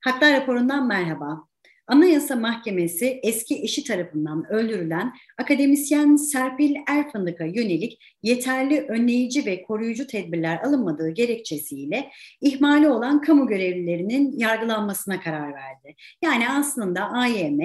Haklar raporundan merhaba. Anayasa Mahkemesi eski eşi tarafından öldürülen akademisyen Serpil Erfındık'a yönelik yeterli önleyici ve koruyucu tedbirler alınmadığı gerekçesiyle ihmali olan kamu görevlilerinin yargılanmasına karar verdi. Yani aslında AYM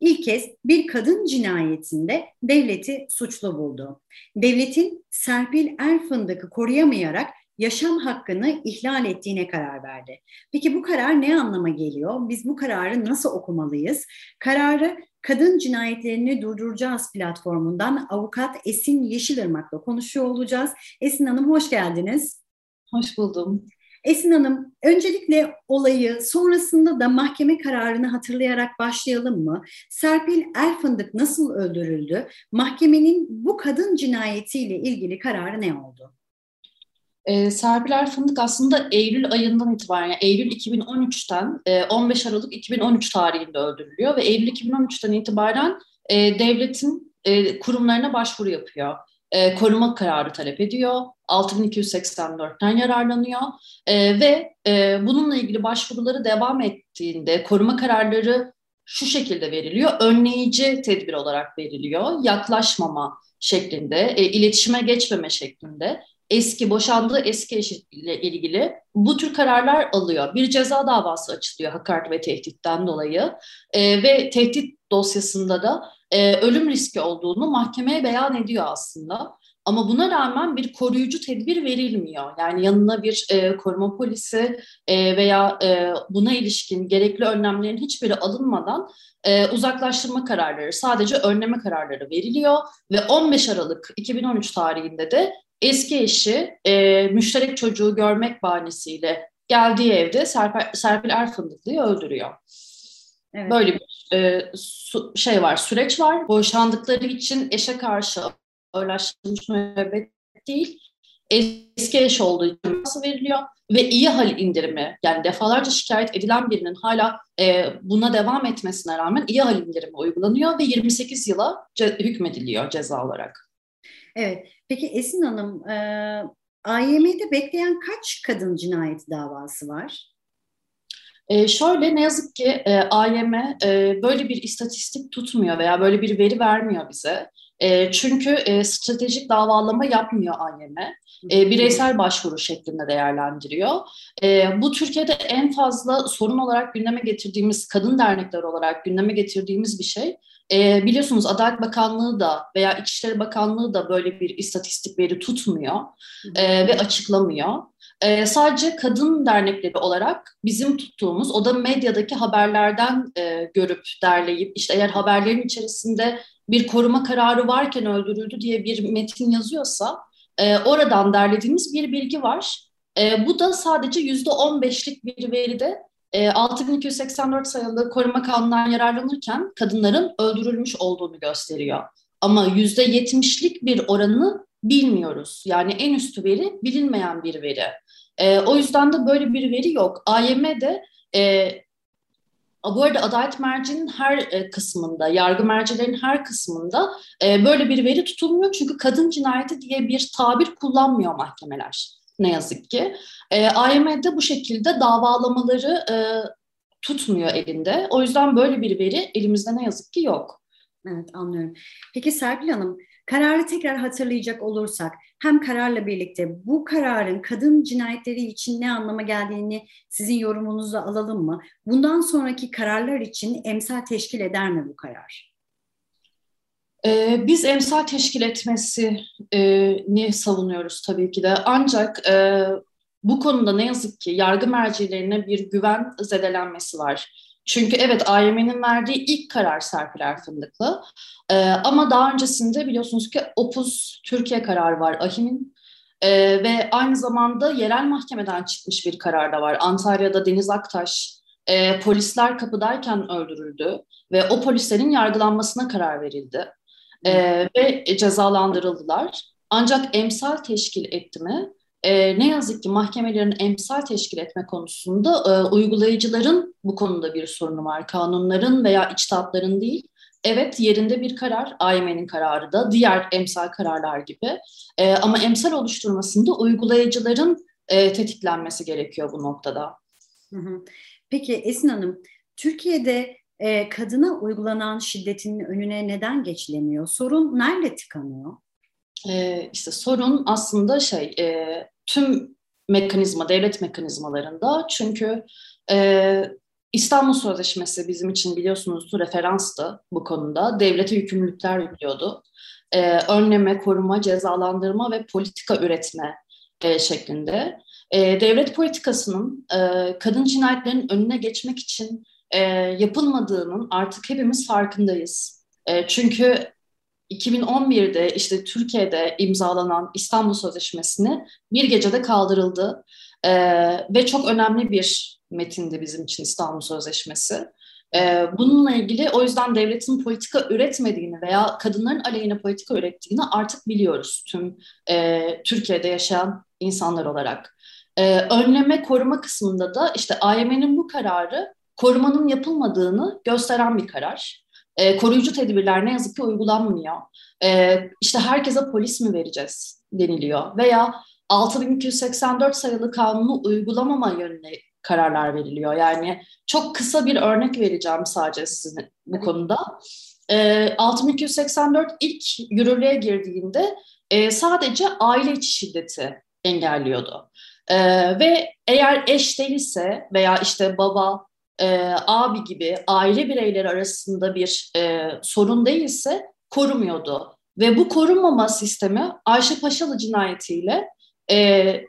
ilk kez bir kadın cinayetinde devleti suçlu buldu. Devletin Serpil Erfındık'ı koruyamayarak yaşam hakkını ihlal ettiğine karar verdi. Peki bu karar ne anlama geliyor? Biz bu kararı nasıl okumalıyız? Kararı Kadın Cinayetlerini Durduracağız platformundan avukat Esin Yeşilırmak'la konuşuyor olacağız. Esin Hanım hoş geldiniz. Hoş buldum. Esin Hanım, öncelikle olayı sonrasında da mahkeme kararını hatırlayarak başlayalım mı? Serpil Erfındık nasıl öldürüldü? Mahkemenin bu kadın cinayetiyle ilgili kararı ne oldu? E, Serpil Fındık aslında Eylül ayından itibaren, yani Eylül 2013'ten e, 15 Aralık 2013 tarihinde öldürülüyor ve Eylül 2013'ten itibaren e, devletin e, kurumlarına başvuru yapıyor. E, koruma kararı talep ediyor. 6284'ten yararlanıyor e, ve e, bununla ilgili başvuruları devam ettiğinde koruma kararları şu şekilde veriliyor. Önleyici tedbir olarak veriliyor. Yaklaşmama şeklinde, e, iletişime geçmeme şeklinde eski boşandığı eski eşiyle ilgili bu tür kararlar alıyor. Bir ceza davası açılıyor hakaret ve tehditten dolayı e, ve tehdit dosyasında da e, ölüm riski olduğunu mahkemeye beyan ediyor aslında. Ama buna rağmen bir koruyucu tedbir verilmiyor. Yani yanına bir e, koruma polisi e, veya e, buna ilişkin gerekli önlemlerin hiçbiri alınmadan e, uzaklaştırma kararları, sadece önleme kararları veriliyor ve 15 Aralık 2013 tarihinde de eski eşi e, müşterek çocuğu görmek bahanesiyle geldiği evde Serpil, Serpil Erfındıklı'yı öldürüyor. Evet. Böyle bir e, su, şey var, süreç var. Boşandıkları için eşe karşı ağırlaştırılmış müebbet değil, eski eş olduğu için nasıl veriliyor ve iyi hal indirimi yani defalarca şikayet edilen birinin hala e, buna devam etmesine rağmen iyi hal indirimi uygulanıyor ve 28 yıla ce- hükmediliyor ceza olarak. Evet. Peki Esin Hanım, e, AYM'de bekleyen kaç kadın cinayeti davası var? E, şöyle ne yazık ki e, AYM e, böyle bir istatistik tutmuyor veya böyle bir veri vermiyor bize. E, çünkü e, stratejik davalama yapmıyor AYM. E, bireysel başvuru şeklinde değerlendiriyor. E, bu Türkiye'de en fazla sorun olarak gündeme getirdiğimiz, kadın dernekler olarak gündeme getirdiğimiz bir şey. E, biliyorsunuz Adalet Bakanlığı da veya İçişleri Bakanlığı da böyle bir istatistik veri tutmuyor e, ve açıklamıyor. E, sadece kadın dernekleri olarak bizim tuttuğumuz, o da medyadaki haberlerden e, görüp derleyip, işte eğer haberlerin içerisinde bir koruma kararı varken öldürüldü diye bir metin yazıyorsa, e, oradan derlediğimiz bir bilgi var. E, bu da sadece yüzde on beşlik bir veride e, 6284 sayılı koruma kanunundan yararlanırken kadınların öldürülmüş olduğunu gösteriyor. Ama yüzde yetmişlik bir oranını bilmiyoruz. Yani en üstü veri bilinmeyen bir veri. E, o yüzden de böyle bir veri yok. AYM'de e, bu arada adalet mercinin her e, kısmında, yargı mercilerin her kısmında e, böyle bir veri tutulmuyor. Çünkü kadın cinayeti diye bir tabir kullanmıyor mahkemeler ne yazık ki. E, AYM'de bu şekilde davalamaları e, tutmuyor elinde. O yüzden böyle bir veri elimizde ne yazık ki yok. Evet anlıyorum. Peki Serpil Hanım, kararı tekrar hatırlayacak olursak hem kararla birlikte bu kararın kadın cinayetleri için ne anlama geldiğini sizin yorumunuzu alalım mı? Bundan sonraki kararlar için emsal teşkil eder mi bu karar? Ee, biz emsal teşkil etmesini savunuyoruz tabii ki de. Ancak e, bu konuda ne yazık ki yargı mercilerine bir güven zedelenmesi var. Çünkü evet AYM'nin verdiği ilk karar Serpil Erfındıklı. Ee, ama daha öncesinde biliyorsunuz ki Opus Türkiye kararı var AHİM'in. Ee, ve aynı zamanda yerel mahkemeden çıkmış bir karar da var. Antalya'da Deniz Aktaş e, polisler kapıdayken öldürüldü ve o polislerin yargılanmasına karar verildi e, ve cezalandırıldılar. Ancak emsal teşkil etti mi? E, ne yazık ki mahkemelerin emsal teşkil etme konusunda e, uygulayıcıların bu konuda bir sorunu var. Kanunların veya içtihatların değil. Evet yerinde bir karar, AYM'nin kararı da diğer emsal kararlar gibi. E, ama emsal oluşturmasında uygulayıcıların e, tetiklenmesi gerekiyor bu noktada. Peki Esin Hanım, Türkiye'de e, kadına uygulanan şiddetin önüne neden geçilemiyor? Sorun nerede tıkanıyor? E, işte sorun aslında şey e, tüm mekanizma, devlet mekanizmalarında çünkü e, İstanbul Sözleşmesi bizim için biliyorsunuz referanstı bu konuda. Devlete yükümlülükler yüklüyordu. E, önleme, koruma, cezalandırma ve politika üretme e, şeklinde. E, devlet politikasının e, kadın cinayetlerinin önüne geçmek için e, yapılmadığının artık hepimiz farkındayız. E, çünkü 2011'de işte Türkiye'de imzalanan İstanbul Sözleşmesi'ni bir gecede kaldırıldı e, ve çok önemli bir metindi bizim için İstanbul Sözleşmesi. E, bununla ilgili o yüzden devletin politika üretmediğini veya kadınların aleyhine politika ürettiğini artık biliyoruz tüm e, Türkiye'de yaşayan insanlar olarak. E, önleme koruma kısmında da işte AYM'nin bu kararı korumanın yapılmadığını gösteren bir karar. E, koruyucu tedbirler ne yazık ki uygulanmıyor. E, işte herkese polis mi vereceğiz deniliyor veya 6284 sayılı kanunu uygulamama yönüne kararlar veriliyor. Yani çok kısa bir örnek vereceğim sadece sizin bu konuda. E, 6284 ilk yürürlüğe girdiğinde e, sadece aile içi şiddeti engelliyordu. E, ve eğer eş değilse veya işte baba, e, abi gibi aile bireyleri arasında bir e, sorun değilse korumuyordu. Ve bu korunmama sistemi Ayşe Paşalı cinayetiyle e,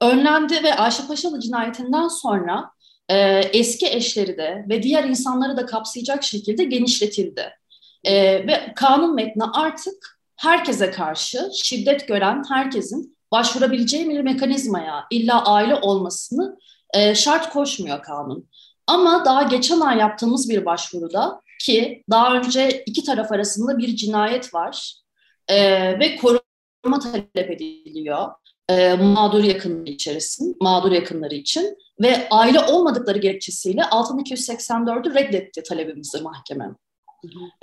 önlendi ve Ayşe Paşalı cinayetinden sonra e, eski eşleri de ve diğer insanları da kapsayacak şekilde genişletildi. E, ve kanun metni artık herkese karşı şiddet gören herkesin başvurabileceği bir mekanizmaya illa aile olmasını e, şart koşmuyor kanun. Ama daha geçen ay yaptığımız bir başvuruda ki daha önce iki taraf arasında bir cinayet var e, ve koruma talep ediliyor e, mağdur yakınları içerisinde, mağdur yakınları için ve aile olmadıkları gerekçesiyle 6284'ü reddetti talebimizi mahkeme.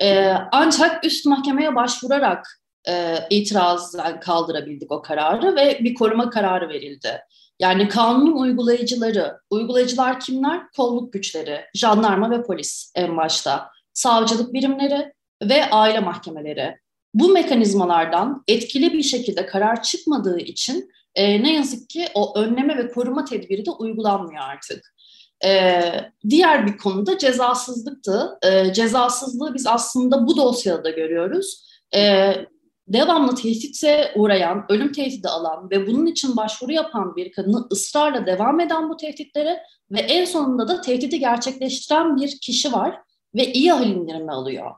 E, ancak üst mahkemeye başvurarak e, itirazdan kaldırabildik o kararı ve bir koruma kararı verildi. Yani kanunun uygulayıcıları, uygulayıcılar kimler? Kolluk güçleri, jandarma ve polis en başta, savcılık birimleri ve aile mahkemeleri. Bu mekanizmalardan etkili bir şekilde karar çıkmadığı için e, ne yazık ki o önleme ve koruma tedbiri de uygulanmıyor artık. E, diğer bir konuda cezasızlıktı. E, cezasızlığı biz aslında bu dosyada da görüyoruz. E, devamlı tehdite uğrayan, ölüm tehdidi alan ve bunun için başvuru yapan bir kadını ısrarla devam eden bu tehditlere ve en sonunda da tehdidi gerçekleştiren bir kişi var ve iyi hal indirimi alıyor.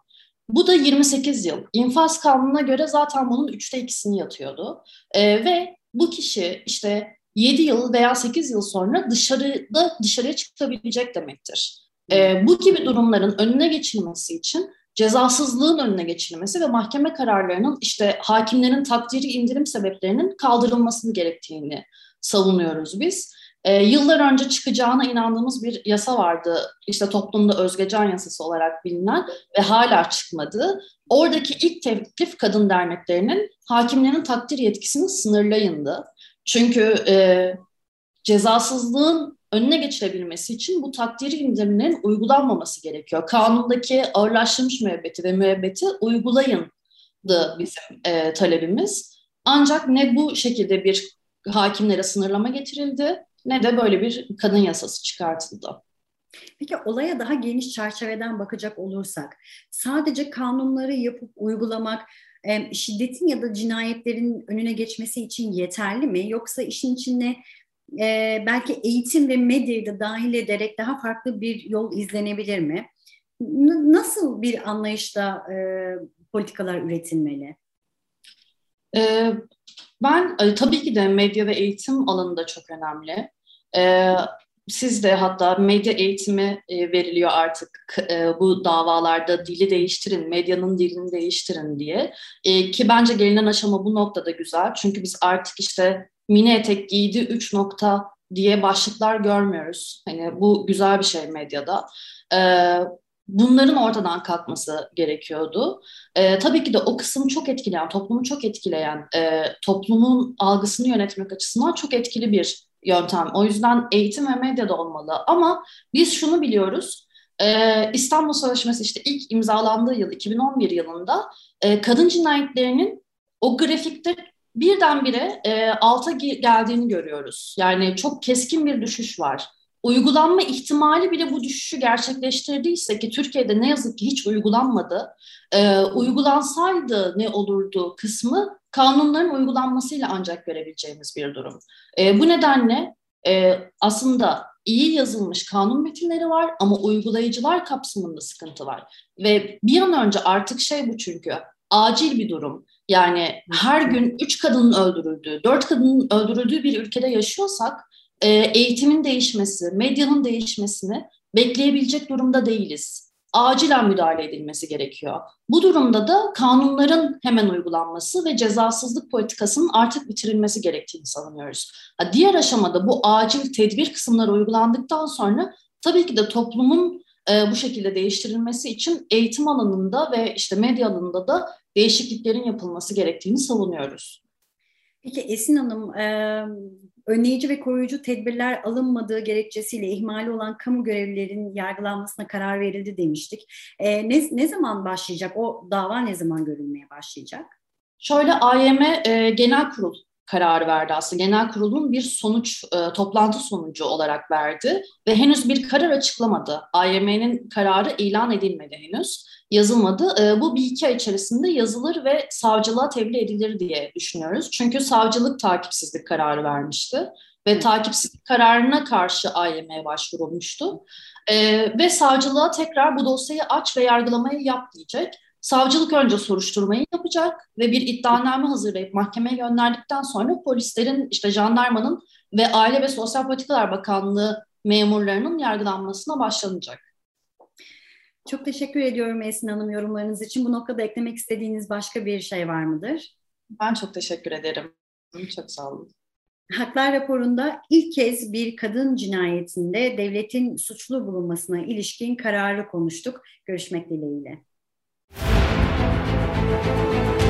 Bu da 28 yıl. İnfaz kanununa göre zaten bunun üçte ikisini yatıyordu. Ee, ve bu kişi işte 7 yıl veya 8 yıl sonra dışarıda dışarıya çıkabilecek demektir. Ee, bu gibi durumların önüne geçilmesi için cezasızlığın önüne geçilmesi ve mahkeme kararlarının işte hakimlerin takdiri indirim sebeplerinin kaldırılmasını gerektiğini savunuyoruz biz. E, yıllar önce çıkacağına inandığımız bir yasa vardı. İşte toplumda özgecan yasası olarak bilinen ve hala çıkmadı. Oradaki ilk teklif kadın derneklerinin hakimlerin takdir yetkisini sınırlayındı. Çünkü e, cezasızlığın önüne geçirebilmesi için bu takdiri indirimlerin uygulanmaması gerekiyor. Kanundaki ağırlaştırmış müebbeti ve müebbeti uygulayındı bizim e, talebimiz. Ancak ne bu şekilde bir hakimlere sınırlama getirildi ne de böyle bir kadın yasası çıkartıldı. Peki olaya daha geniş çerçeveden bakacak olursak, sadece kanunları yapıp uygulamak e, şiddetin ya da cinayetlerin önüne geçmesi için yeterli mi? Yoksa işin içine e, belki eğitim ve medyayı da dahil ederek daha farklı bir yol izlenebilir mi? N- nasıl bir anlayışta e, politikalar üretilmeli? Ee, ben e, tabii ki de medya ve eğitim alanında çok önemli. Ee, siz de hatta medya eğitimi e, veriliyor artık e, bu davalarda dili değiştirin, medyanın dilini değiştirin diye. E, ki bence gelinen aşama bu noktada güzel. Çünkü biz artık işte mini etek giydi 3 nokta diye başlıklar görmüyoruz. Hani bu güzel bir şey medyada. Ee, bunların ortadan kalkması gerekiyordu. Ee, tabii ki de o kısım çok etkileyen, toplumu çok etkileyen, e, toplumun algısını yönetmek açısından çok etkili bir yöntem. O yüzden eğitim ve medyada olmalı. Ama biz şunu biliyoruz. Ee, İstanbul Sözleşmesi işte ilk imzalandığı yıl 2011 yılında e, kadın cinayetlerinin o grafikte birdenbire e, alta geldiğini görüyoruz. Yani çok keskin bir düşüş var. Uygulanma ihtimali bile bu düşüşü gerçekleştirdiyse ki Türkiye'de ne yazık ki hiç uygulanmadı. E, uygulansaydı ne olurdu kısmı kanunların uygulanmasıyla ancak görebileceğimiz bir durum. E, bu nedenle e, aslında iyi yazılmış kanun metinleri var ama uygulayıcılar kapsamında sıkıntı var. Ve bir an önce artık şey bu çünkü acil bir durum. Yani her gün üç kadının öldürüldüğü, dört kadının öldürüldüğü bir ülkede yaşıyorsak e, eğitimin değişmesi, medyanın değişmesini bekleyebilecek durumda değiliz. Acilen müdahale edilmesi gerekiyor. Bu durumda da kanunların hemen uygulanması ve cezasızlık politikasının artık bitirilmesi gerektiğini savunuyoruz. diğer aşamada bu acil tedbir kısımları uygulandıktan sonra tabii ki de toplumun e, bu şekilde değiştirilmesi için eğitim alanında ve işte medya alanında da değişikliklerin yapılması gerektiğini savunuyoruz. Peki Esin Hanım, e, önleyici ve koruyucu tedbirler alınmadığı gerekçesiyle ihmali olan kamu görevlilerin yargılanmasına karar verildi demiştik. E, ne, ne zaman başlayacak? O dava ne zaman görülmeye başlayacak? Şöyle AYM e, Genel Kurul kararı verdi aslında. Genel kurulun bir sonuç, e, toplantı sonucu olarak verdi ve henüz bir karar açıklamadı. AYM'nin kararı ilan edilmedi henüz, yazılmadı. E, bu bir iki ay içerisinde yazılır ve savcılığa tebliğ edilir diye düşünüyoruz. Çünkü savcılık takipsizlik kararı vermişti ve takipsizlik kararına karşı AYM'ye başvurulmuştu. E, ve savcılığa tekrar bu dosyayı aç ve yargılamayı yap diyecek. Savcılık önce soruşturmayı yapacak ve bir iddianame hazırlayıp mahkemeye gönderdikten sonra polislerin, işte jandarmanın ve Aile ve Sosyal Politikalar Bakanlığı memurlarının yargılanmasına başlanacak. Çok teşekkür ediyorum Esin Hanım yorumlarınız için. Bu noktada eklemek istediğiniz başka bir şey var mıdır? Ben çok teşekkür ederim. Çok sağ olun. Haklar raporunda ilk kez bir kadın cinayetinde devletin suçlu bulunmasına ilişkin kararı konuştuk. Görüşmek dileğiyle. Música